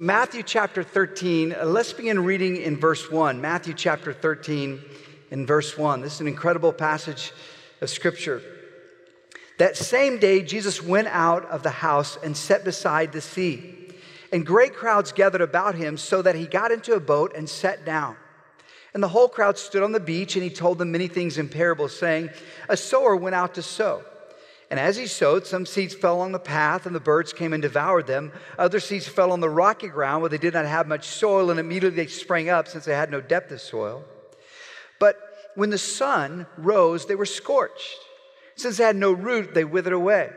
Matthew chapter 13, uh, let's begin reading in verse 1. Matthew chapter 13, in verse 1. This is an incredible passage of scripture. That same day, Jesus went out of the house and sat beside the sea. And great crowds gathered about him, so that he got into a boat and sat down. And the whole crowd stood on the beach, and he told them many things in parables, saying, A sower went out to sow. And as he sowed, some seeds fell along the path, and the birds came and devoured them. Other seeds fell on the rocky ground where they did not have much soil, and immediately they sprang up since they had no depth of soil. But when the sun rose, they were scorched. Since they had no root, they withered away.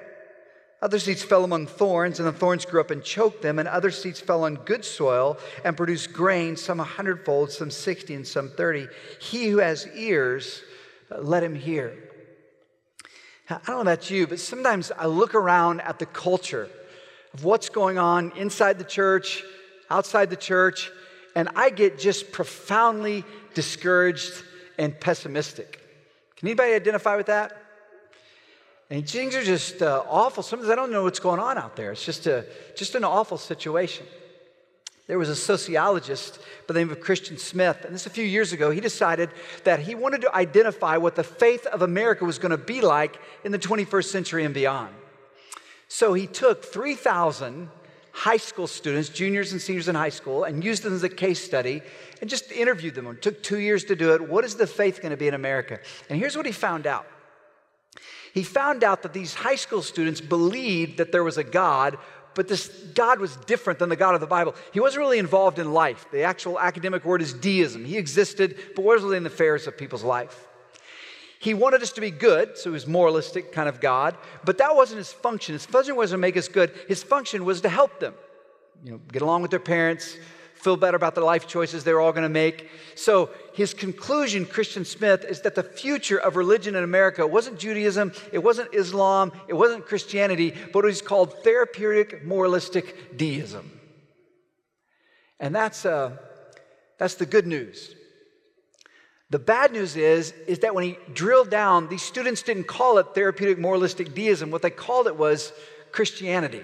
Other seeds fell among thorns, and the thorns grew up and choked them. And other seeds fell on good soil and produced grain, some a hundredfold, some sixty, and some thirty. He who has ears, uh, let him hear. I don't know about you, but sometimes I look around at the culture of what's going on inside the church, outside the church, and I get just profoundly discouraged and pessimistic. Can anybody identify with that? And things are just uh, awful. Sometimes I don't know what's going on out there. It's just, a, just an awful situation. There was a sociologist by the name of Christian Smith, and this a few years ago. He decided that he wanted to identify what the faith of America was going to be like in the 21st century and beyond. So he took 3,000 high school students, juniors and seniors in high school, and used them as a case study and just interviewed them. It took two years to do it. What is the faith going to be in America? And here's what he found out. He found out that these high school students believed that there was a God, but this God was different than the God of the Bible. He wasn't really involved in life. The actual academic word is deism. He existed, but wasn't really in the affairs of people's life. He wanted us to be good, so he was moralistic kind of God, but that wasn't his function. His function wasn't to make us good. His function was to help them. You know, get along with their parents, feel better about the life choices they're all going to make. So, his conclusion, Christian Smith, is that the future of religion in America wasn't Judaism, it wasn't Islam, it wasn't Christianity, but it was called therapeutic moralistic deism. And that's, uh, that's the good news. The bad news is, is that when he drilled down, these students didn't call it therapeutic moralistic deism. What they called it was Christianity.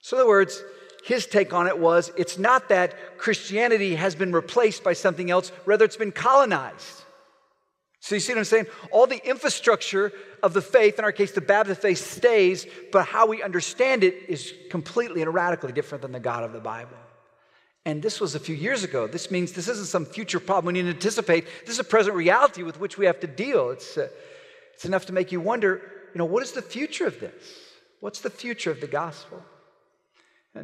So, in other words, his take on it was it's not that Christianity has been replaced by something else, rather, it's been colonized. So, you see what I'm saying? All the infrastructure of the faith, in our case, the Baptist faith, stays, but how we understand it is completely and radically different than the God of the Bible. And this was a few years ago. This means this isn't some future problem we need to anticipate. This is a present reality with which we have to deal. It's, uh, it's enough to make you wonder, you know, what is the future of this? What's the future of the gospel?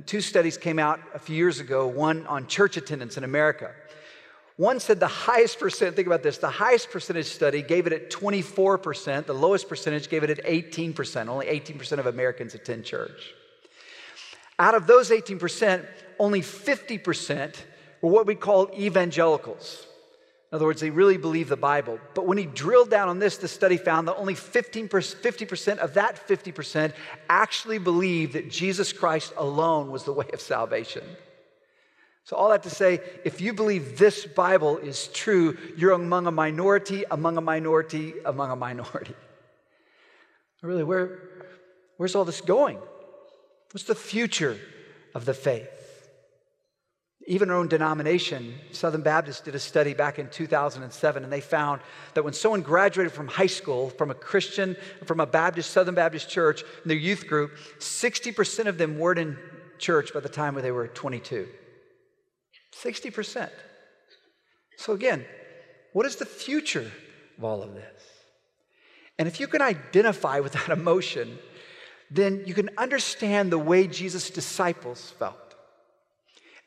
Two studies came out a few years ago, one on church attendance in America. One said the highest percent, think about this, the highest percentage study gave it at 24%, the lowest percentage gave it at 18%. Only 18% of Americans attend church. Out of those 18%, only 50% were what we call evangelicals. In other words, they really believe the Bible. But when he drilled down on this, the study found that only 15%, 50% of that 50% actually believed that Jesus Christ alone was the way of salvation. So, all that to say, if you believe this Bible is true, you're among a minority, among a minority, among a minority. Really, where, where's all this going? What's the future of the faith? Even our own denomination, Southern Baptist, did a study back in 2007, and they found that when someone graduated from high school, from a Christian, from a Baptist, Southern Baptist church, in their youth group, 60% of them weren't in church by the time they were 22. 60%. So, again, what is the future of all of this? And if you can identify with that emotion, then you can understand the way Jesus' disciples felt.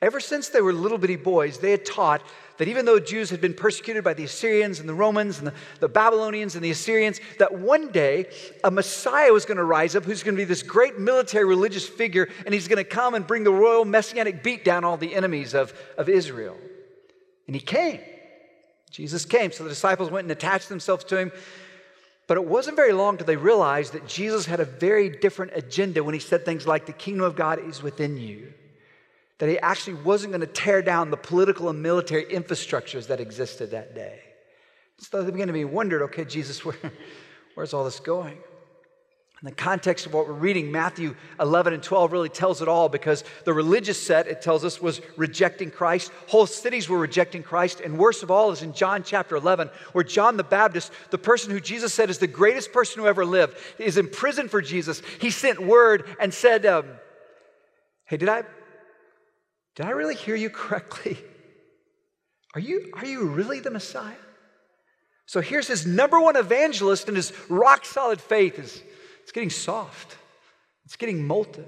Ever since they were little bitty boys, they had taught that even though Jews had been persecuted by the Assyrians and the Romans and the, the Babylonians and the Assyrians, that one day a Messiah was going to rise up who's going to be this great military religious figure, and he's going to come and bring the royal messianic beat down all the enemies of, of Israel. And he came. Jesus came. So the disciples went and attached themselves to him. But it wasn't very long till they realized that Jesus had a very different agenda when he said things like, The kingdom of God is within you that he actually wasn't going to tear down the political and military infrastructures that existed that day. So they began to be wondered okay, Jesus, where, where's all this going? In the context of what we're reading, Matthew 11 and 12 really tells it all because the religious set, it tells us, was rejecting Christ. Whole cities were rejecting Christ. And worst of all is in John chapter 11, where John the Baptist, the person who Jesus said is the greatest person who ever lived, is in prison for Jesus. He sent word and said, um, Hey, did I, did I really hear you correctly? Are you, are you really the Messiah? So here's his number one evangelist, and his rock solid faith is it's getting soft, it's getting molten.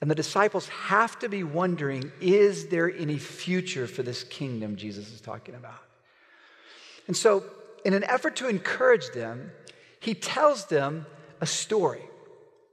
And the disciples have to be wondering is there any future for this kingdom Jesus is talking about? And so, in an effort to encourage them, he tells them a story.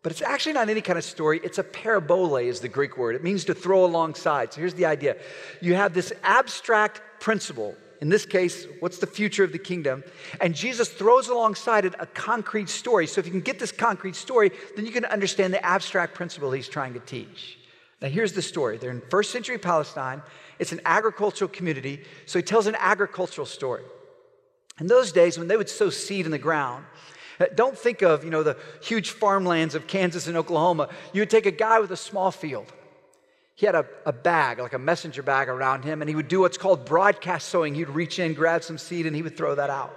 But it's actually not any kind of story. It's a parabole, is the Greek word. It means to throw alongside. So here's the idea you have this abstract principle in this case, what's the future of the kingdom? And Jesus throws alongside it a concrete story. So if you can get this concrete story, then you can understand the abstract principle he's trying to teach. Now, here's the story. They're in first century Palestine. It's an agricultural community. So he tells an agricultural story. In those days, when they would sow seed in the ground, don't think of, you know, the huge farmlands of Kansas and Oklahoma. You would take a guy with a small field he had a, a bag, like a messenger bag around him, and he would do what's called broadcast sowing. He'd reach in, grab some seed, and he would throw that out.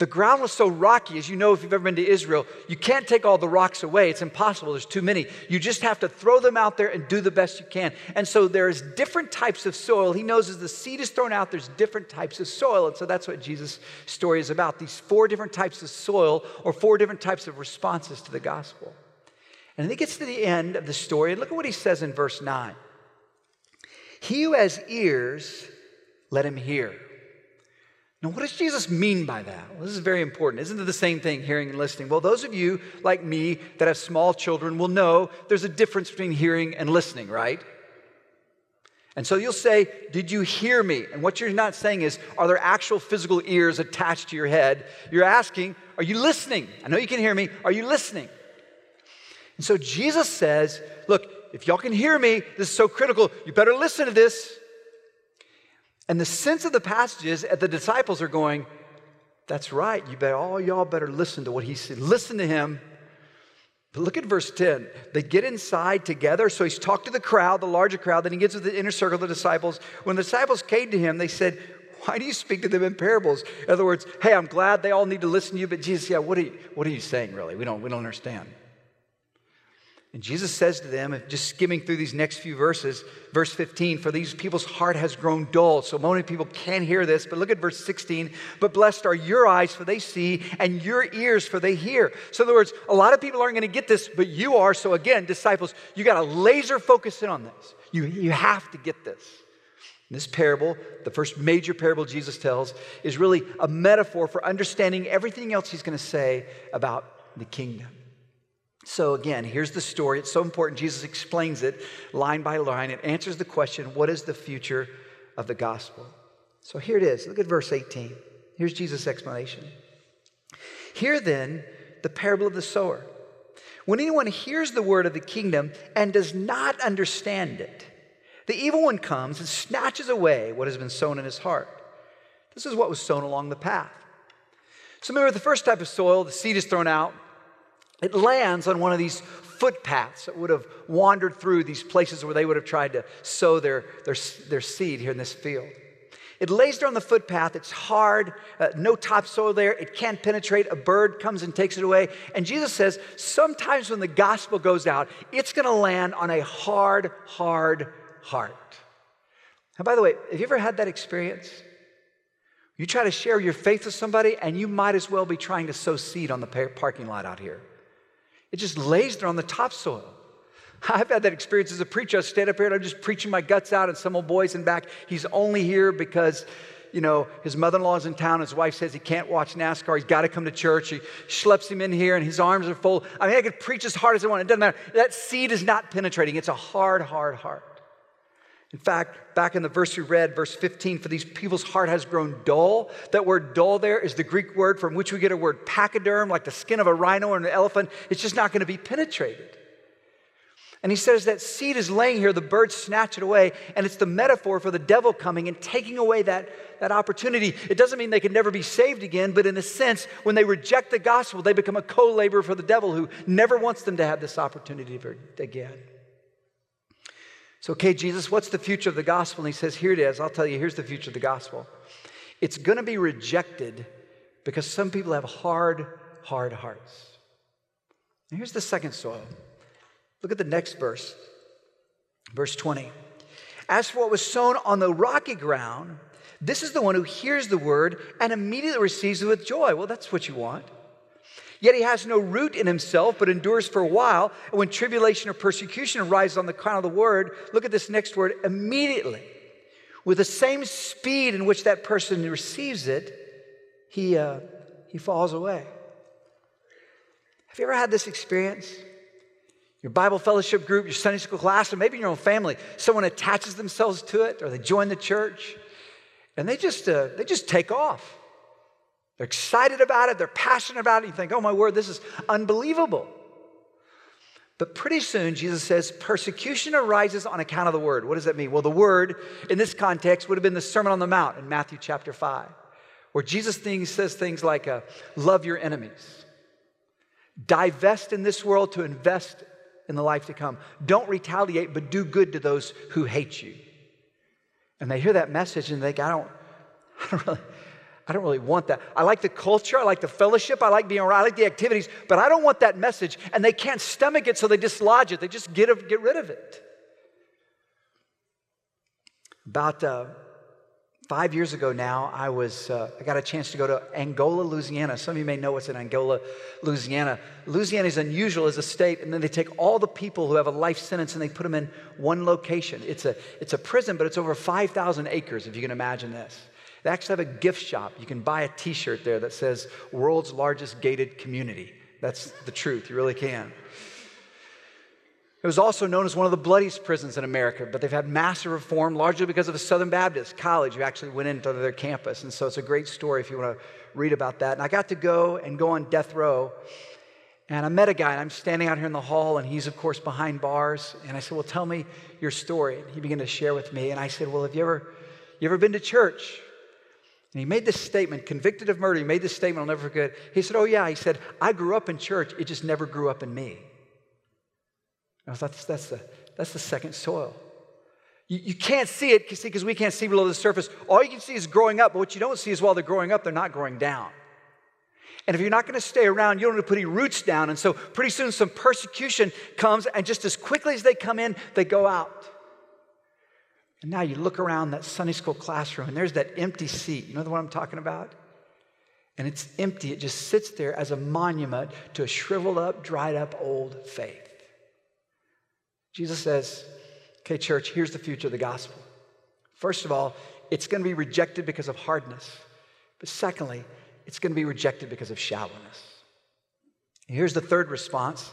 The ground was so rocky, as you know if you've ever been to Israel, you can't take all the rocks away. It's impossible, there's too many. You just have to throw them out there and do the best you can. And so there's different types of soil. He knows as the seed is thrown out, there's different types of soil. And so that's what Jesus' story is about these four different types of soil or four different types of responses to the gospel. And then he gets to the end of the story, and look at what he says in verse 9. He who has ears, let him hear. Now, what does Jesus mean by that? Well, this is very important. Isn't it the same thing, hearing and listening? Well, those of you like me that have small children will know there's a difference between hearing and listening, right? And so you'll say, Did you hear me? And what you're not saying is, Are there actual physical ears attached to your head? You're asking, Are you listening? I know you can hear me. Are you listening? And so Jesus says, Look, if y'all can hear me, this is so critical. You better listen to this. And the sense of the passage is that the disciples are going, That's right. You better, all y'all better listen to what he said. Listen to him. But look at verse 10. They get inside together. So he's talked to the crowd, the larger crowd. Then he gets to the inner circle of the disciples. When the disciples came to him, they said, Why do you speak to them in parables? In other words, hey, I'm glad they all need to listen to you, but Jesus, yeah, what are you, what are you saying really? We don't, we don't understand. And Jesus says to them, just skimming through these next few verses, verse 15, for these people's heart has grown dull. So many people can't hear this, but look at verse 16. But blessed are your eyes, for they see, and your ears, for they hear. So, in other words, a lot of people aren't going to get this, but you are. So, again, disciples, you got to laser focus in on this. You, you have to get this. This parable, the first major parable Jesus tells, is really a metaphor for understanding everything else he's going to say about the kingdom. So, again, here's the story. It's so important. Jesus explains it line by line. It answers the question what is the future of the gospel? So, here it is. Look at verse 18. Here's Jesus' explanation. Hear then the parable of the sower. When anyone hears the word of the kingdom and does not understand it, the evil one comes and snatches away what has been sown in his heart. This is what was sown along the path. So, remember, the first type of soil, the seed is thrown out it lands on one of these footpaths that would have wandered through these places where they would have tried to sow their, their, their seed here in this field. It lays there on the footpath. It's hard, uh, no topsoil there. It can't penetrate. A bird comes and takes it away. And Jesus says sometimes when the gospel goes out, it's going to land on a hard, hard heart. And by the way, have you ever had that experience? You try to share your faith with somebody, and you might as well be trying to sow seed on the parking lot out here. It just lays there on the topsoil. I've had that experience as a preacher. I stand up here and I'm just preaching my guts out, and some old boy's in back. He's only here because, you know, his mother in law is in town. His wife says he can't watch NASCAR. He's got to come to church. He schleps him in here, and his arms are full. I mean, I could preach as hard as I want. It doesn't matter. That seed is not penetrating, it's a hard, hard heart. In fact, back in the verse we read, verse 15, for these people's heart has grown dull. That word dull there is the Greek word from which we get a word pachyderm, like the skin of a rhino or an elephant. It's just not going to be penetrated. And he says that seed is laying here, the birds snatch it away, and it's the metaphor for the devil coming and taking away that, that opportunity. It doesn't mean they can never be saved again, but in a sense, when they reject the gospel, they become a co laborer for the devil who never wants them to have this opportunity again. So, okay, Jesus, what's the future of the gospel? And he says, Here it is. I'll tell you, here's the future of the gospel. It's going to be rejected because some people have hard, hard hearts. And here's the second soil. Look at the next verse, verse 20. As for what was sown on the rocky ground, this is the one who hears the word and immediately receives it with joy. Well, that's what you want. Yet he has no root in himself, but endures for a while. And when tribulation or persecution arises on the account of the word, look at this next word immediately. With the same speed in which that person receives it, he, uh, he falls away. Have you ever had this experience? Your Bible fellowship group, your Sunday school class, or maybe in your own family, someone attaches themselves to it, or they join the church, and they just, uh, they just take off. They're excited about it, they're passionate about it. You think, oh my word, this is unbelievable. But pretty soon, Jesus says, persecution arises on account of the word. What does that mean? Well, the word in this context would have been the Sermon on the Mount in Matthew chapter 5, where Jesus things, says things like, uh, love your enemies, divest in this world to invest in the life to come. Don't retaliate, but do good to those who hate you. And they hear that message and they think, I don't, I don't really, I don't really want that. I like the culture, I like the fellowship, I like being around, I like the activities, but I don't want that message. And they can't stomach it, so they dislodge it. They just get, get rid of it. About uh, five years ago now, I was uh, I got a chance to go to Angola, Louisiana. Some of you may know what's in Angola, Louisiana. Louisiana is unusual as a state, and then they take all the people who have a life sentence and they put them in one location. It's a it's a prison, but it's over 5,000 acres, if you can imagine this. They actually have a gift shop. You can buy a t shirt there that says, World's Largest Gated Community. That's the truth, you really can. It was also known as one of the bloodiest prisons in America, but they've had massive reform largely because of a Southern Baptist college who actually went into their campus. And so it's a great story if you want to read about that. And I got to go and go on death row. And I met a guy, and I'm standing out here in the hall, and he's, of course, behind bars. And I said, Well, tell me your story. And he began to share with me. And I said, Well, have you ever, you ever been to church? And he made this statement, convicted of murder. He made this statement, I'll never forget. He said, Oh, yeah. He said, I grew up in church, it just never grew up in me. I thought that's, that's, the, that's the second soil. You, you can't see it because we can't see below the surface. All you can see is growing up, but what you don't see is while they're growing up, they're not growing down. And if you're not going to stay around, you don't to put any roots down. And so pretty soon some persecution comes, and just as quickly as they come in, they go out. And now you look around that Sunday school classroom and there's that empty seat. You know the one I'm talking about? And it's empty. It just sits there as a monument to a shriveled up, dried up old faith. Jesus says, okay, church, here's the future of the gospel. First of all, it's going to be rejected because of hardness. But secondly, it's going to be rejected because of shallowness. Here's the third response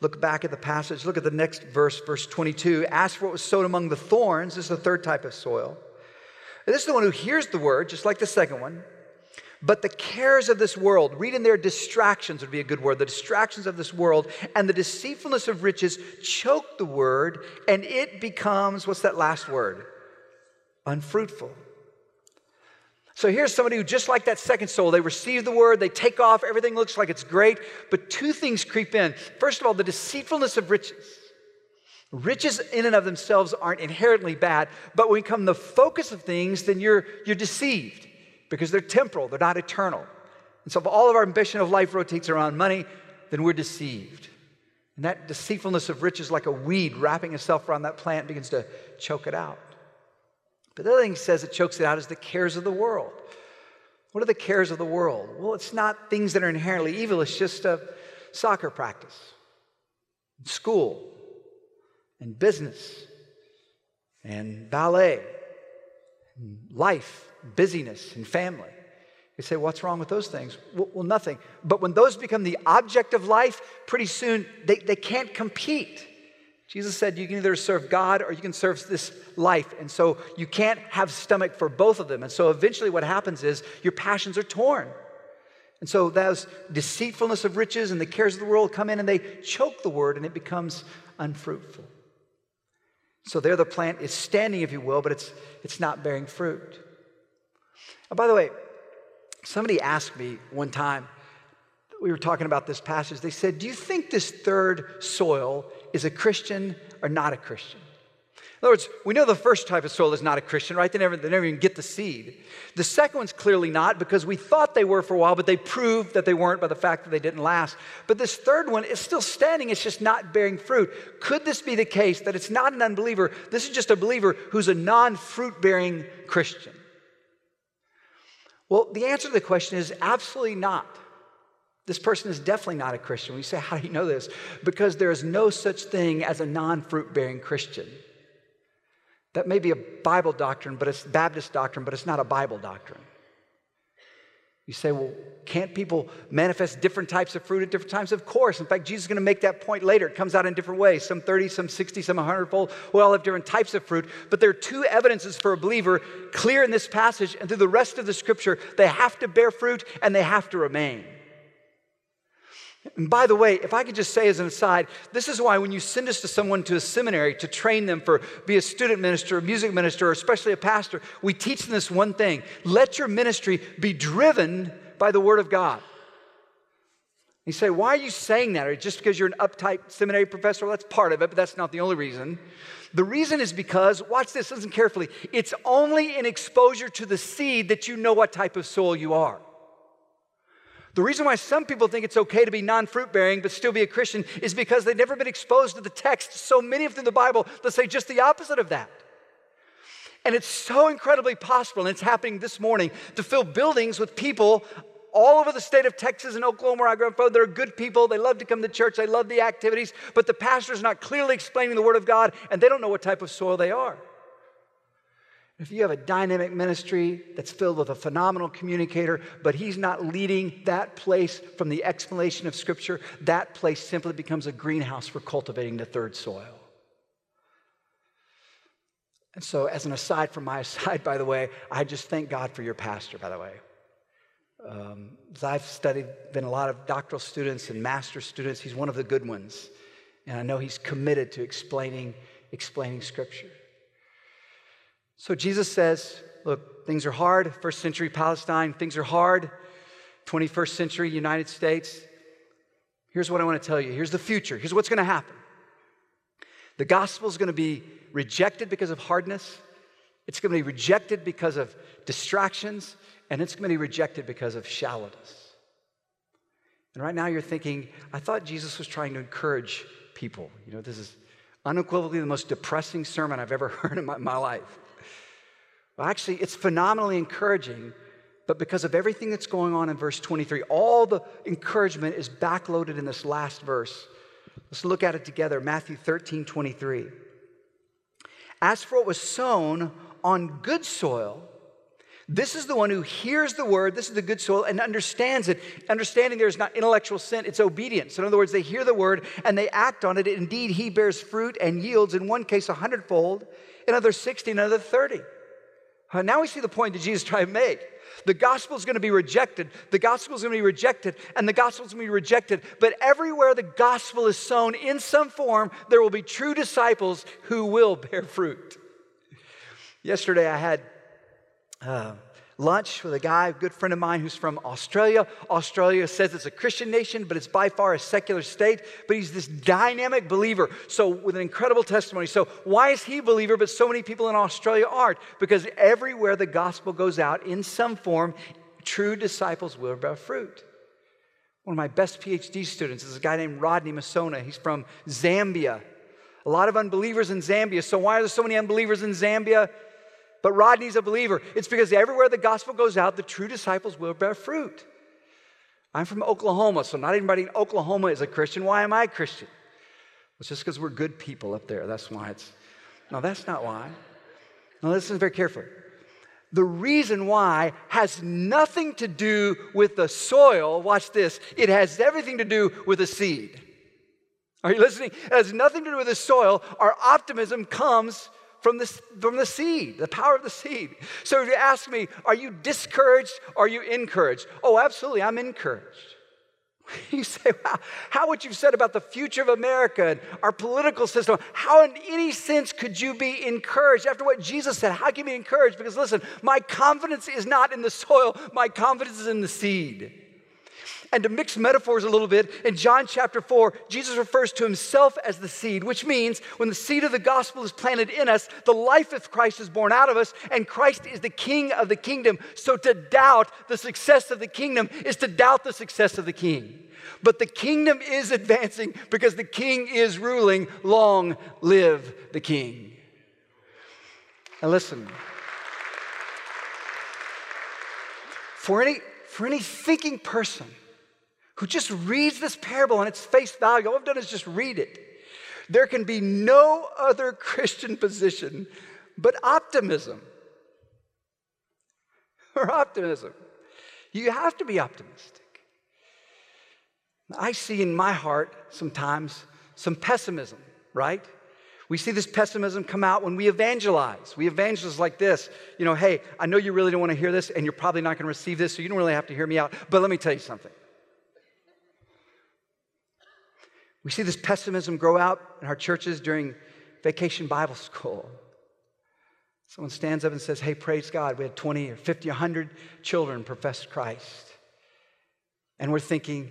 Look back at the passage. Look at the next verse, verse 22. Ask for what was sown among the thorns. This is the third type of soil. And this is the one who hears the word, just like the second one. But the cares of this world, read in distractions would be a good word, the distractions of this world and the deceitfulness of riches choke the word, and it becomes, what's that last word? Unfruitful. So here's somebody who, just like that second soul, they receive the word, they take off, everything looks like it's great, but two things creep in. First of all, the deceitfulness of riches. Riches in and of themselves aren't inherently bad, but when we come the focus of things, then you're, you're deceived because they're temporal, they're not eternal. And so if all of our ambition of life rotates around money, then we're deceived. And that deceitfulness of riches, like a weed wrapping itself around that plant, begins to choke it out. But the other thing he says that chokes it out is the cares of the world. What are the cares of the world? Well, it's not things that are inherently evil, it's just a soccer practice, school, and business, and ballet, and life, busyness, and family. You say, what's wrong with those things? Well, well, nothing. But when those become the object of life, pretty soon they, they can't compete. Jesus said you can either serve God or you can serve this life. And so you can't have stomach for both of them. And so eventually what happens is your passions are torn. And so those deceitfulness of riches and the cares of the world come in and they choke the word and it becomes unfruitful. So there the plant is standing, if you will, but it's, it's not bearing fruit. Oh, by the way, somebody asked me one time, we were talking about this passage, they said, Do you think this third soil is a Christian or not a Christian? In other words, we know the first type of soil is not a Christian, right? They never, they never even get the seed. The second one's clearly not because we thought they were for a while, but they proved that they weren't by the fact that they didn't last. But this third one is still standing, it's just not bearing fruit. Could this be the case that it's not an unbeliever? This is just a believer who's a non fruit bearing Christian? Well, the answer to the question is absolutely not. This person is definitely not a Christian. We say, How do you know this? Because there is no such thing as a non fruit bearing Christian. That may be a Bible doctrine, but it's Baptist doctrine, but it's not a Bible doctrine. You say, well, can't people manifest different types of fruit at different times? Of course. In fact, Jesus is going to make that point later. It comes out in different ways some 30, some 60, some 100 fold. We all have different types of fruit. But there are two evidences for a believer clear in this passage and through the rest of the scripture. They have to bear fruit and they have to remain. And by the way, if I could just say as an aside, this is why when you send us to someone to a seminary to train them for be a student minister, a music minister, or especially a pastor, we teach them this one thing. Let your ministry be driven by the word of God. You say, why are you saying that? Or just because you're an uptight seminary professor? Well, that's part of it, but that's not the only reason. The reason is because, watch this, listen carefully. It's only in exposure to the seed that you know what type of soil you are. The reason why some people think it's okay to be non fruit bearing but still be a Christian is because they've never been exposed to the text. So many of them in the Bible that say just the opposite of that. And it's so incredibly possible, and it's happening this morning, to fill buildings with people all over the state of Texas and Oklahoma where I grew up. They're good people. They love to come to church. They love the activities. But the pastor's not clearly explaining the Word of God, and they don't know what type of soil they are. If you have a dynamic ministry that's filled with a phenomenal communicator, but he's not leading that place from the explanation of Scripture, that place simply becomes a greenhouse for cultivating the third soil. And so, as an aside from my aside, by the way, I just thank God for your pastor, by the way. Um, I've studied, been a lot of doctoral students and master students, he's one of the good ones. And I know he's committed to explaining, explaining Scripture. So Jesus says, look, things are hard. First century Palestine, things are hard. 21st century United States. Here's what I want to tell you. Here's the future. Here's what's going to happen. The gospel is going to be rejected because of hardness. It's going to be rejected because of distractions, and it's going to be rejected because of shallowness. And right now you're thinking, I thought Jesus was trying to encourage people. You know, this is unequivocally the most depressing sermon I've ever heard in my, my life. Well, actually, it's phenomenally encouraging, but because of everything that's going on in verse 23, all the encouragement is backloaded in this last verse. Let's look at it together Matthew 13 23. As for what was sown on good soil, this is the one who hears the word, this is the good soil, and understands it. Understanding there is not intellectual sin, it's obedience. In other words, they hear the word and they act on it. Indeed, he bears fruit and yields, in one case a hundredfold, in another 60, another 30. Now we see the point that Jesus tried to make. The gospel is going to be rejected. The gospel is going to be rejected, and the gospel is going to be rejected. But everywhere the gospel is sown in some form, there will be true disciples who will bear fruit. Yesterday, I had uh, lunch with a guy, a good friend of mine who's from Australia. Australia says it's a Christian nation, but it's by far a secular state. But he's this dynamic believer, so with an incredible testimony. So, why is he a believer, but so many people in Australia aren't? Because everywhere the gospel goes out in some form, true disciples will bear fruit. One of my best PhD students is a guy named Rodney Masona. He's from Zambia. A lot of unbelievers in Zambia. So, why are there so many unbelievers in Zambia? But Rodney's a believer. It's because everywhere the gospel goes out, the true disciples will bear fruit. I'm from Oklahoma, so not everybody in Oklahoma is a Christian. Why am I a Christian? It's just because we're good people up there. That's why it's. No, that's not why. Now, listen very carefully. The reason why has nothing to do with the soil. Watch this. It has everything to do with the seed. Are you listening? It has nothing to do with the soil. Our optimism comes from the, from the seed, the power of the seed. So if you ask me, are you discouraged? Are you encouraged? Oh, absolutely, I'm encouraged. You say, wow, how would you have said about the future of America and our political system? How, in any sense, could you be encouraged? After what Jesus said, how can you be encouraged? Because listen, my confidence is not in the soil, my confidence is in the seed. And to mix metaphors a little bit, in John chapter 4, Jesus refers to himself as the seed, which means when the seed of the gospel is planted in us, the life of Christ is born out of us, and Christ is the king of the kingdom. So to doubt the success of the kingdom is to doubt the success of the king. But the kingdom is advancing because the king is ruling. Long live the king. Now listen. For any, for any thinking person, who just reads this parable on its face value, all I've done is just read it. There can be no other Christian position but optimism. Or optimism. You have to be optimistic. I see in my heart sometimes some pessimism, right? We see this pessimism come out when we evangelize. We evangelize like this you know, hey, I know you really don't want to hear this, and you're probably not going to receive this, so you don't really have to hear me out, but let me tell you something. We see this pessimism grow out in our churches during vacation Bible school. Someone stands up and says, Hey, praise God, we had 20 or 50, 100 children profess Christ. And we're thinking,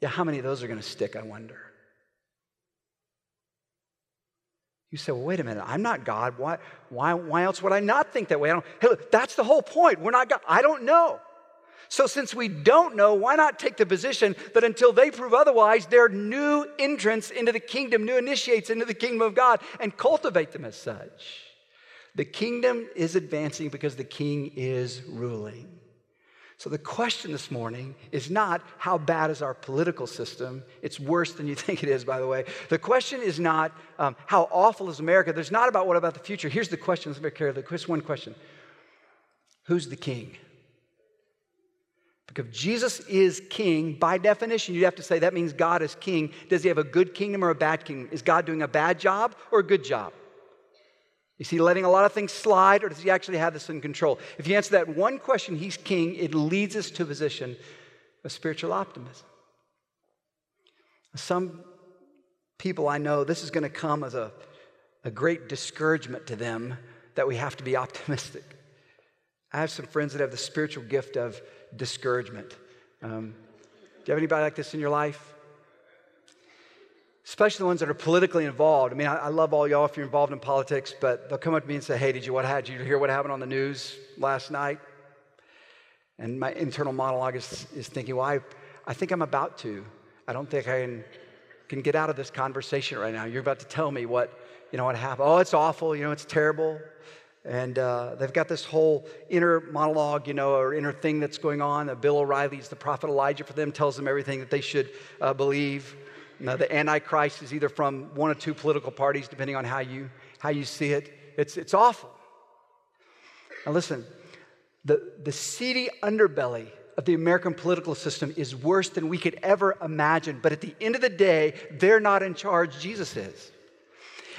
Yeah, how many of those are going to stick, I wonder? You say, well, wait a minute, I'm not God. Why, why, why else would I not think that way? I don't, hey, look, that's the whole point. We're not God. I don't know. So, since we don't know, why not take the position that until they prove otherwise, they're new entrants into the kingdom, new initiates into the kingdom of God, and cultivate them as such? The kingdom is advancing because the king is ruling. So, the question this morning is not how bad is our political system. It's worse than you think it is, by the way. The question is not um, how awful is America. There's not about what about the future. Here's the question. Let's be careful. Just one question Who's the king? Because Jesus is king, by definition, you'd have to say that means God is king. Does he have a good kingdom or a bad kingdom? Is God doing a bad job or a good job? Is he letting a lot of things slide or does he actually have this in control? If you answer that one question, he's king, it leads us to a position of spiritual optimism. Some people I know, this is going to come as a, a great discouragement to them that we have to be optimistic. I have some friends that have the spiritual gift of discouragement. Um, do you have anybody like this in your life? Especially the ones that are politically involved. I mean, I, I, love all y'all if you're involved in politics, but they'll come up to me and say, "Hey, did you what had you hear what happened on the news last night?" And my internal monologue is, is thinking, "Well, I, I think I'm about to. I don't think I can, can get out of this conversation right now. You're about to tell me what you know what happened. Oh, it's awful. You know, it's terrible. And uh, they've got this whole inner monologue, you know, or inner thing that's going on. Bill O'Reilly's the prophet Elijah for them, tells them everything that they should uh, believe. Now, the Antichrist is either from one or two political parties, depending on how you, how you see it. It's, it's awful. Now, listen, the, the seedy underbelly of the American political system is worse than we could ever imagine. But at the end of the day, they're not in charge, Jesus is.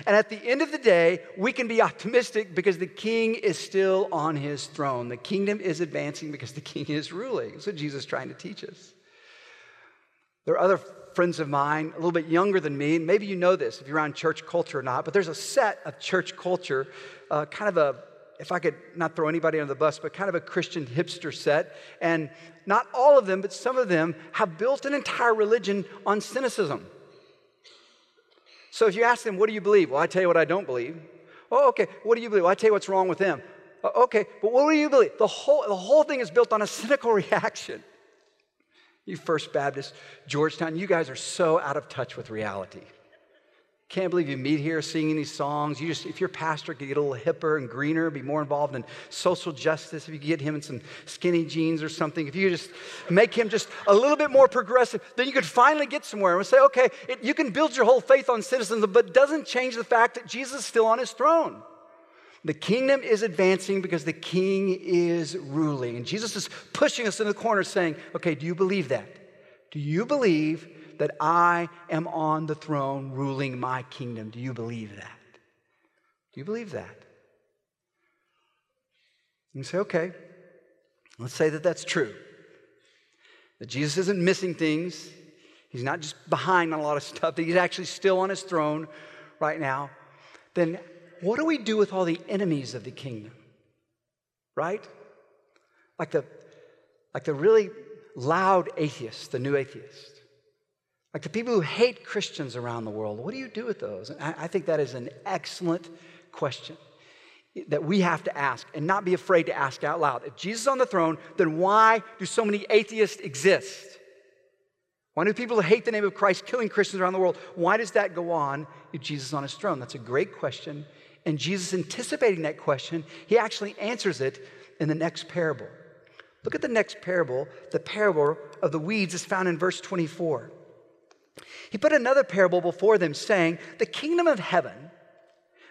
And at the end of the day, we can be optimistic because the king is still on his throne. The kingdom is advancing because the king is ruling. That's what Jesus is trying to teach us. There are other friends of mine, a little bit younger than me, and maybe you know this if you're around church culture or not, but there's a set of church culture, uh, kind of a, if I could not throw anybody under the bus, but kind of a Christian hipster set. And not all of them, but some of them have built an entire religion on cynicism. So if you ask them, what do you believe? Well, I tell you what I don't believe. Oh, okay. What do you believe? Well, I tell you what's wrong with them. Oh, okay, but what do you believe? The whole, the whole thing is built on a cynical reaction. You First Baptist, Georgetown, you guys are so out of touch with reality. Can't believe you meet here singing these songs. You just, if your pastor could get a little hipper and greener, be more involved in social justice, if you get him in some skinny jeans or something, if you just make him just a little bit more progressive, then you could finally get somewhere and say, okay, it, you can build your whole faith on citizens, but it doesn't change the fact that Jesus is still on his throne. The kingdom is advancing because the king is ruling. And Jesus is pushing us in the corner saying, okay, do you believe that? Do you believe that I am on the throne ruling my kingdom. Do you believe that? Do you believe that? You say, okay, let's say that that's true. that Jesus isn't missing things, he's not just behind on a lot of stuff, that he's actually still on his throne right now, then what do we do with all the enemies of the kingdom? Right? Like the, like the really loud atheists, the new atheists. Like the people who hate Christians around the world. What do you do with those? I, I think that is an excellent question that we have to ask and not be afraid to ask out loud. If Jesus is on the throne, then why do so many atheists exist? Why do people hate the name of Christ killing Christians around the world? Why does that go on if Jesus is on his throne? That's a great question. And Jesus, anticipating that question, he actually answers it in the next parable. Look at the next parable. The parable of the weeds is found in verse 24. He put another parable before them, saying, The kingdom of heaven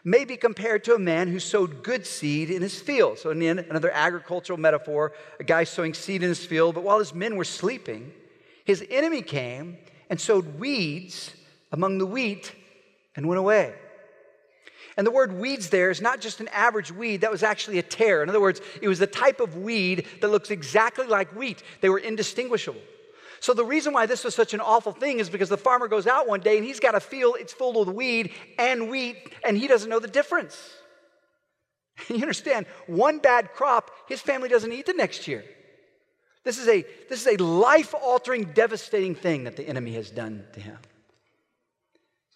may be compared to a man who sowed good seed in his field. So, another agricultural metaphor a guy sowing seed in his field, but while his men were sleeping, his enemy came and sowed weeds among the wheat and went away. And the word weeds there is not just an average weed, that was actually a tare. In other words, it was the type of weed that looks exactly like wheat. They were indistinguishable. So the reason why this was such an awful thing is because the farmer goes out one day and he's got a field, it's full of weed and wheat, and he doesn't know the difference. You understand, one bad crop, his family doesn't eat the next year. This is a, this is a life altering, devastating thing that the enemy has done to him.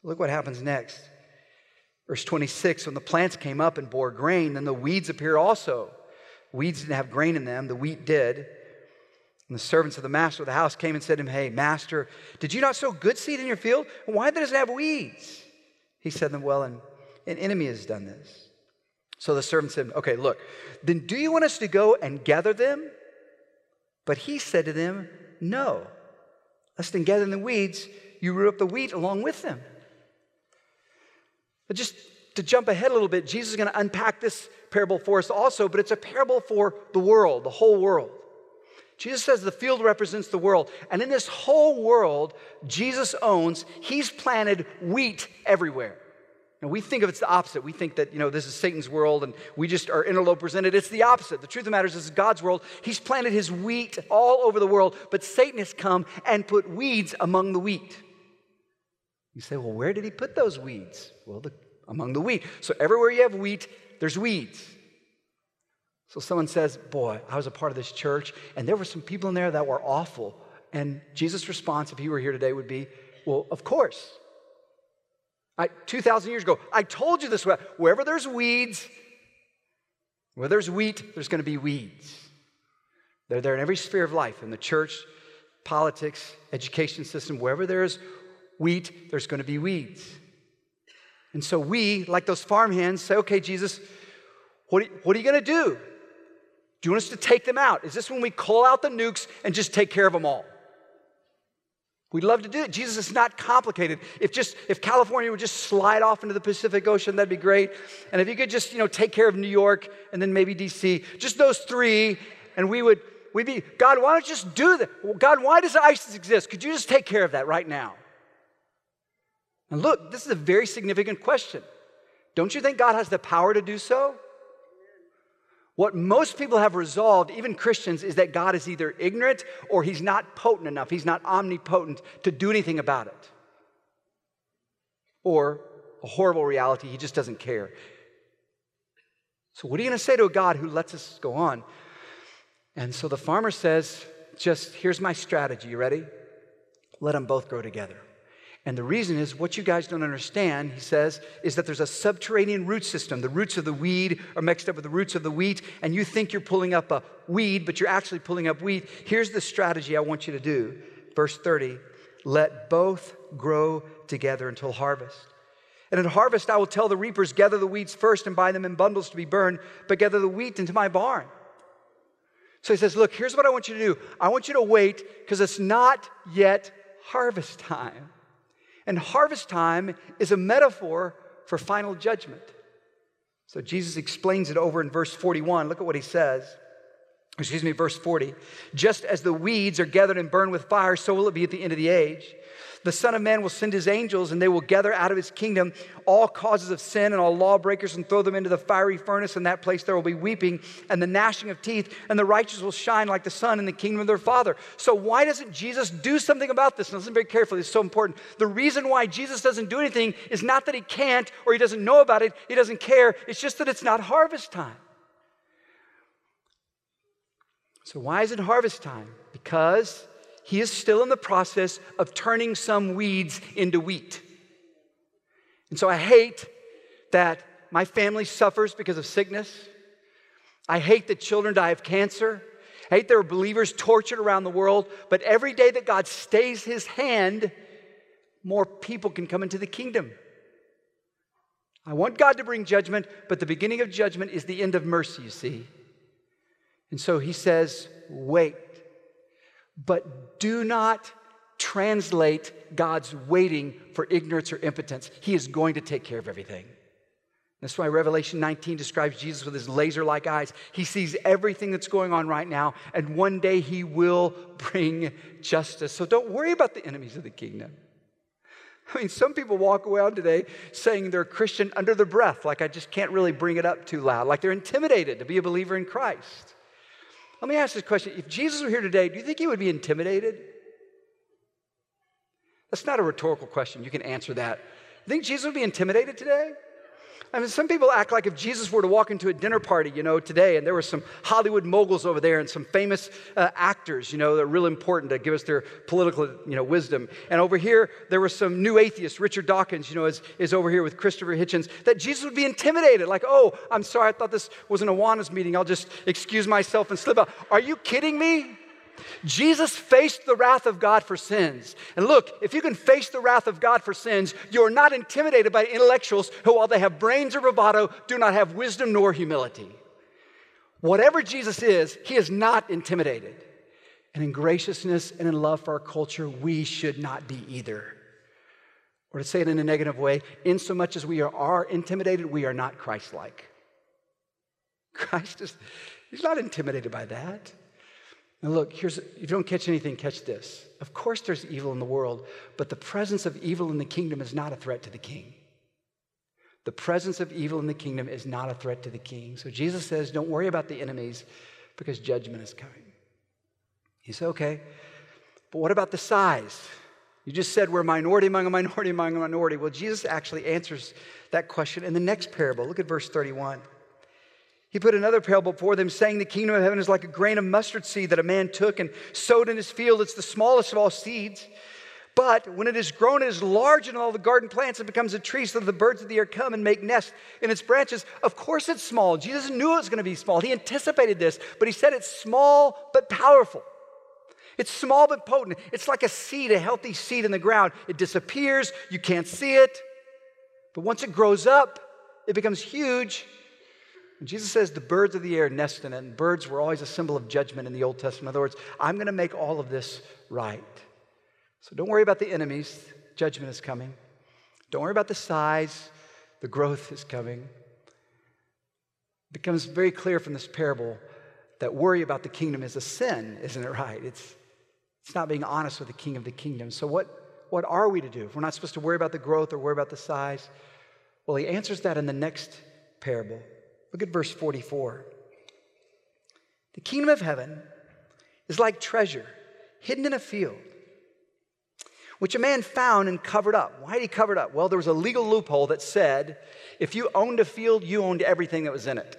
So look what happens next. Verse 26 When the plants came up and bore grain, then the weeds appeared also. Weeds didn't have grain in them, the wheat did. And the servants of the master of the house came and said to him, Hey, master, did you not sow good seed in your field? Why does it have weeds? He said to them, Well, an, an enemy has done this. So the servant said, Okay, look, then do you want us to go and gather them? But he said to them, No, lest in gathering the weeds, you root up the wheat along with them. But just to jump ahead a little bit, Jesus is going to unpack this parable for us also, but it's a parable for the world, the whole world. Jesus says the field represents the world. And in this whole world Jesus owns, he's planted wheat everywhere. And we think of it's the opposite. We think that, you know, this is Satan's world and we just are interlopers in it. It's the opposite. The truth of the matter is this is God's world. He's planted his wheat all over the world, but Satan has come and put weeds among the wheat. You say, well, where did he put those weeds? Well, the, among the wheat. So everywhere you have wheat, there's weeds. So someone says, Boy, I was a part of this church, and there were some people in there that were awful. And Jesus' response, if he were here today, would be, Well, of course. I, 2,000 years ago, I told you this wherever there's weeds, where there's wheat, there's going to be weeds. They're there in every sphere of life in the church, politics, education system, wherever there's wheat, there's going to be weeds. And so we, like those farmhands, say, okay, Jesus, what are, what are you going to do? Do you want us to take them out? Is this when we call out the nukes and just take care of them all? We'd love to do it. Jesus is not complicated. If just if California would just slide off into the Pacific Ocean, that'd be great. And if you could just, you know, take care of New York and then maybe DC, just those three, and we would we'd be, God, why don't you just do that? God, why does ISIS exist? Could you just take care of that right now? And look, this is a very significant question. Don't you think God has the power to do so? What most people have resolved, even Christians, is that God is either ignorant or he's not potent enough, he's not omnipotent to do anything about it. Or a horrible reality, he just doesn't care. So, what are you going to say to a God who lets us go on? And so the farmer says, just here's my strategy. You ready? Let them both grow together. And the reason is what you guys don't understand, he says, is that there's a subterranean root system. The roots of the weed are mixed up with the roots of the wheat, and you think you're pulling up a weed, but you're actually pulling up wheat. Here's the strategy I want you to do. Verse 30 let both grow together until harvest. And at harvest, I will tell the reapers, gather the weeds first and buy them in bundles to be burned, but gather the wheat into my barn. So he says, Look, here's what I want you to do. I want you to wait because it's not yet harvest time. And harvest time is a metaphor for final judgment. So Jesus explains it over in verse 41. Look at what he says. Excuse me, verse 40. Just as the weeds are gathered and burned with fire, so will it be at the end of the age. The Son of Man will send his angels, and they will gather out of his kingdom all causes of sin and all lawbreakers and throw them into the fiery furnace. In that place there will be weeping and the gnashing of teeth, and the righteous will shine like the sun in the kingdom of their Father. So, why doesn't Jesus do something about this? And listen very carefully, it's so important. The reason why Jesus doesn't do anything is not that he can't or he doesn't know about it, he doesn't care. It's just that it's not harvest time. So, why is it harvest time? Because he is still in the process of turning some weeds into wheat. And so I hate that my family suffers because of sickness. I hate that children die of cancer. I hate there are believers tortured around the world. But every day that God stays his hand, more people can come into the kingdom. I want God to bring judgment, but the beginning of judgment is the end of mercy, you see. And so he says, wait. But do not translate God's waiting for ignorance or impotence. He is going to take care of everything. That's why Revelation 19 describes Jesus with his laser like eyes. He sees everything that's going on right now, and one day he will bring justice. So don't worry about the enemies of the kingdom. I mean, some people walk around today saying they're a Christian under their breath, like I just can't really bring it up too loud, like they're intimidated to be a believer in Christ. Let me ask this question if Jesus were here today, do you think he would be intimidated? That's not a rhetorical question. You can answer that. You think Jesus would be intimidated today? I mean, some people act like if Jesus were to walk into a dinner party, you know, today, and there were some Hollywood moguls over there and some famous uh, actors, you know, that are real important to give us their political, you know, wisdom. And over here, there were some new atheists. Richard Dawkins, you know, is, is over here with Christopher Hitchens. That Jesus would be intimidated, like, oh, I'm sorry, I thought this was an Awanas meeting. I'll just excuse myself and slip out. Are you kidding me? Jesus faced the wrath of God for sins. And look, if you can face the wrath of God for sins, you're not intimidated by intellectuals who, while they have brains or bravado, do not have wisdom nor humility. Whatever Jesus is, he is not intimidated. And in graciousness and in love for our culture, we should not be either. Or to say it in a negative way, in so much as we are, are intimidated, we are not Christ like. Christ is, he's not intimidated by that. Now, look, here's, if you don't catch anything, catch this. Of course, there's evil in the world, but the presence of evil in the kingdom is not a threat to the king. The presence of evil in the kingdom is not a threat to the king. So Jesus says, don't worry about the enemies because judgment is coming. He said, okay, but what about the size? You just said we're minority among a minority among a minority. Well, Jesus actually answers that question in the next parable. Look at verse 31. He put another parable before them, saying, The kingdom of heaven is like a grain of mustard seed that a man took and sowed in his field. It's the smallest of all seeds. But when it is grown, it is large in all the garden plants. It becomes a tree so that the birds of the air come and make nests in its branches. Of course, it's small. Jesus knew it was going to be small. He anticipated this, but he said it's small but powerful. It's small but potent. It's like a seed, a healthy seed in the ground. It disappears, you can't see it. But once it grows up, it becomes huge and Jesus says the birds of the air nest in it, and birds were always a symbol of judgment in the Old Testament. In other words, I'm going to make all of this right. So don't worry about the enemies, judgment is coming. Don't worry about the size, the growth is coming. It becomes very clear from this parable that worry about the kingdom is a sin, isn't it right? It's, it's not being honest with the king of the kingdom. So, what, what are we to do if we're not supposed to worry about the growth or worry about the size? Well, he answers that in the next parable. Look at verse 44. The kingdom of heaven is like treasure hidden in a field, which a man found and covered up. Why did he cover it up? Well, there was a legal loophole that said if you owned a field, you owned everything that was in it.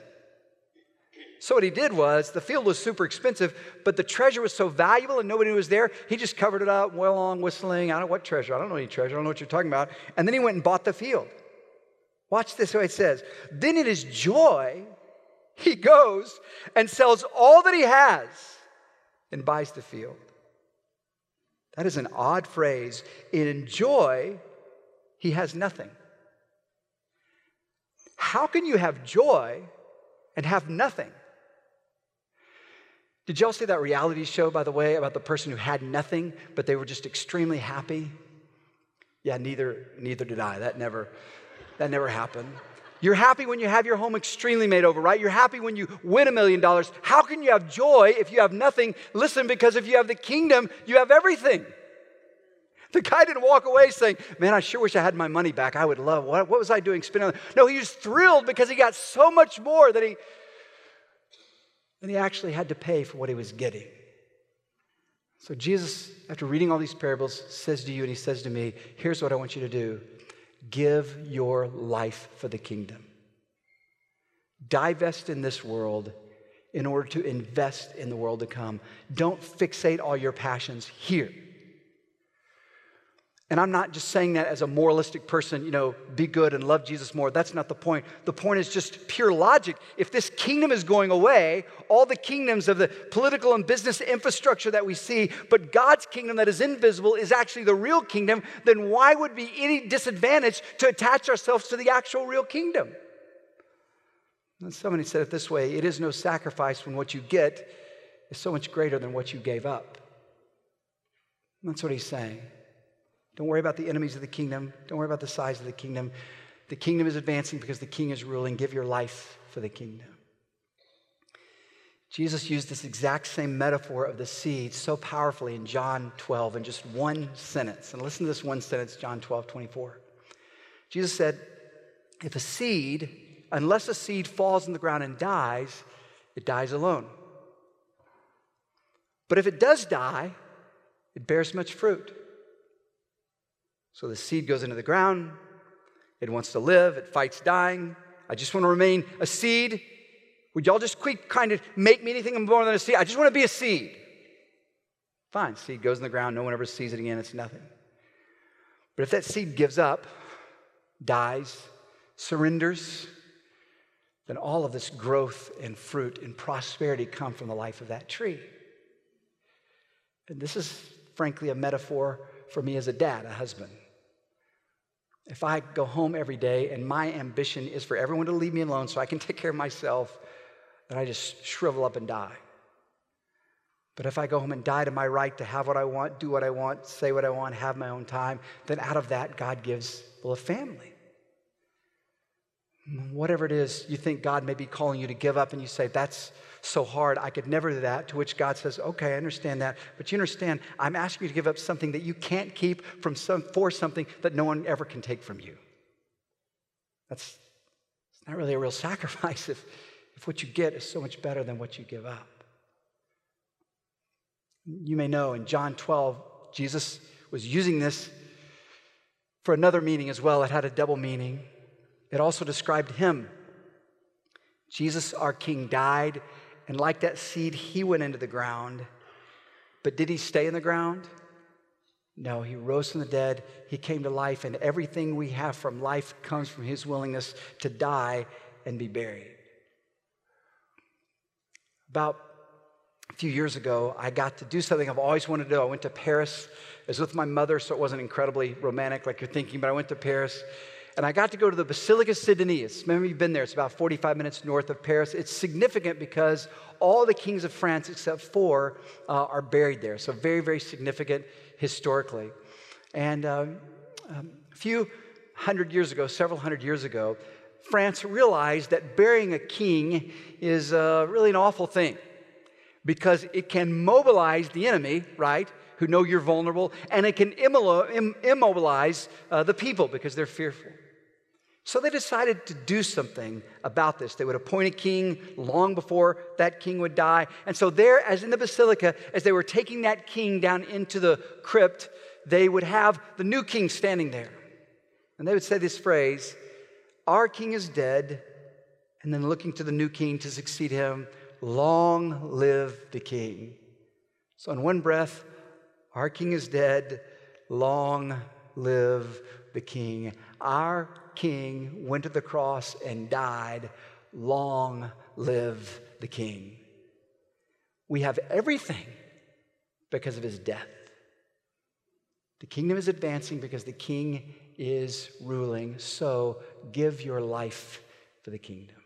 So what he did was the field was super expensive, but the treasure was so valuable and nobody was there. He just covered it up, well along whistling. I don't know what treasure. I don't know any treasure. I don't know what you're talking about. And then he went and bought the field. Watch this way it says. Then in his joy, he goes and sells all that he has and buys the field. That is an odd phrase. In joy, he has nothing. How can you have joy and have nothing? Did y'all see that reality show, by the way, about the person who had nothing, but they were just extremely happy? Yeah, neither, neither did I. That never, that never happened. You're happy when you have your home extremely made over, right? You're happy when you win a million dollars. How can you have joy if you have nothing? Listen, because if you have the kingdom, you have everything. The guy didn't walk away saying, Man, I sure wish I had my money back. I would love, what, what was I doing spending No, he was thrilled because he got so much more that he, than he actually had to pay for what he was getting. So Jesus, after reading all these parables, says to you and he says to me, Here's what I want you to do give your life for the kingdom. Divest in this world in order to invest in the world to come. Don't fixate all your passions here. And I'm not just saying that as a moralistic person, you know, be good and love Jesus more. That's not the point. The point is just pure logic. If this kingdom is going away, all the kingdoms of the political and business infrastructure that we see, but God's kingdom that is invisible is actually the real kingdom, then why would be any disadvantage to attach ourselves to the actual real kingdom? And somebody said it this way it is no sacrifice when what you get is so much greater than what you gave up. that's what he's saying. Don't worry about the enemies of the kingdom. Don't worry about the size of the kingdom. The kingdom is advancing because the king is ruling. Give your life for the kingdom. Jesus used this exact same metaphor of the seed so powerfully in John 12 in just one sentence. And listen to this one sentence, John 12, 24. Jesus said, If a seed, unless a seed falls in the ground and dies, it dies alone. But if it does die, it bears much fruit. So the seed goes into the ground. It wants to live. It fights dying. I just want to remain a seed. Would y'all just quick kind of make me anything more than a seed? I just want to be a seed. Fine. Seed goes in the ground. No one ever sees it again. It's nothing. But if that seed gives up, dies, surrenders, then all of this growth and fruit and prosperity come from the life of that tree. And this is frankly a metaphor for me as a dad, a husband. If I go home every day and my ambition is for everyone to leave me alone so I can take care of myself, then I just shrivel up and die. But if I go home and die to my right to have what I want, do what I want, say what I want, have my own time, then out of that, God gives, well, a family. Whatever it is you think God may be calling you to give up, and you say, That's so hard, I could never do that. To which God says, Okay, I understand that. But you understand, I'm asking you to give up something that you can't keep from some, for something that no one ever can take from you. That's it's not really a real sacrifice if, if what you get is so much better than what you give up. You may know in John 12, Jesus was using this for another meaning as well. It had a double meaning. It also described him. Jesus, our King, died, and like that seed, he went into the ground. But did he stay in the ground? No, he rose from the dead. He came to life, and everything we have from life comes from his willingness to die and be buried. About a few years ago, I got to do something I've always wanted to do. I went to Paris. I was with my mother, so it wasn't incredibly romantic like you're thinking, but I went to Paris and I got to go to the Basilica Saint Denis. Maybe you've been there. It's about 45 minutes north of Paris. It's significant because all the kings of France, except four, uh, are buried there. So very, very significant historically. And um, um, a few hundred years ago, several hundred years ago, France realized that burying a king is uh, really an awful thing because it can mobilize the enemy, right? Who know you're vulnerable, and it can immobilize uh, the people because they're fearful. So they decided to do something about this. They would appoint a king long before that king would die. And so, there, as in the basilica, as they were taking that king down into the crypt, they would have the new king standing there. And they would say this phrase Our king is dead. And then looking to the new king to succeed him, long live the king. So, in one breath, our king is dead, long live the king. Our king went to the cross and died. Long live the king. We have everything because of his death. The kingdom is advancing because the king is ruling. So give your life for the kingdom.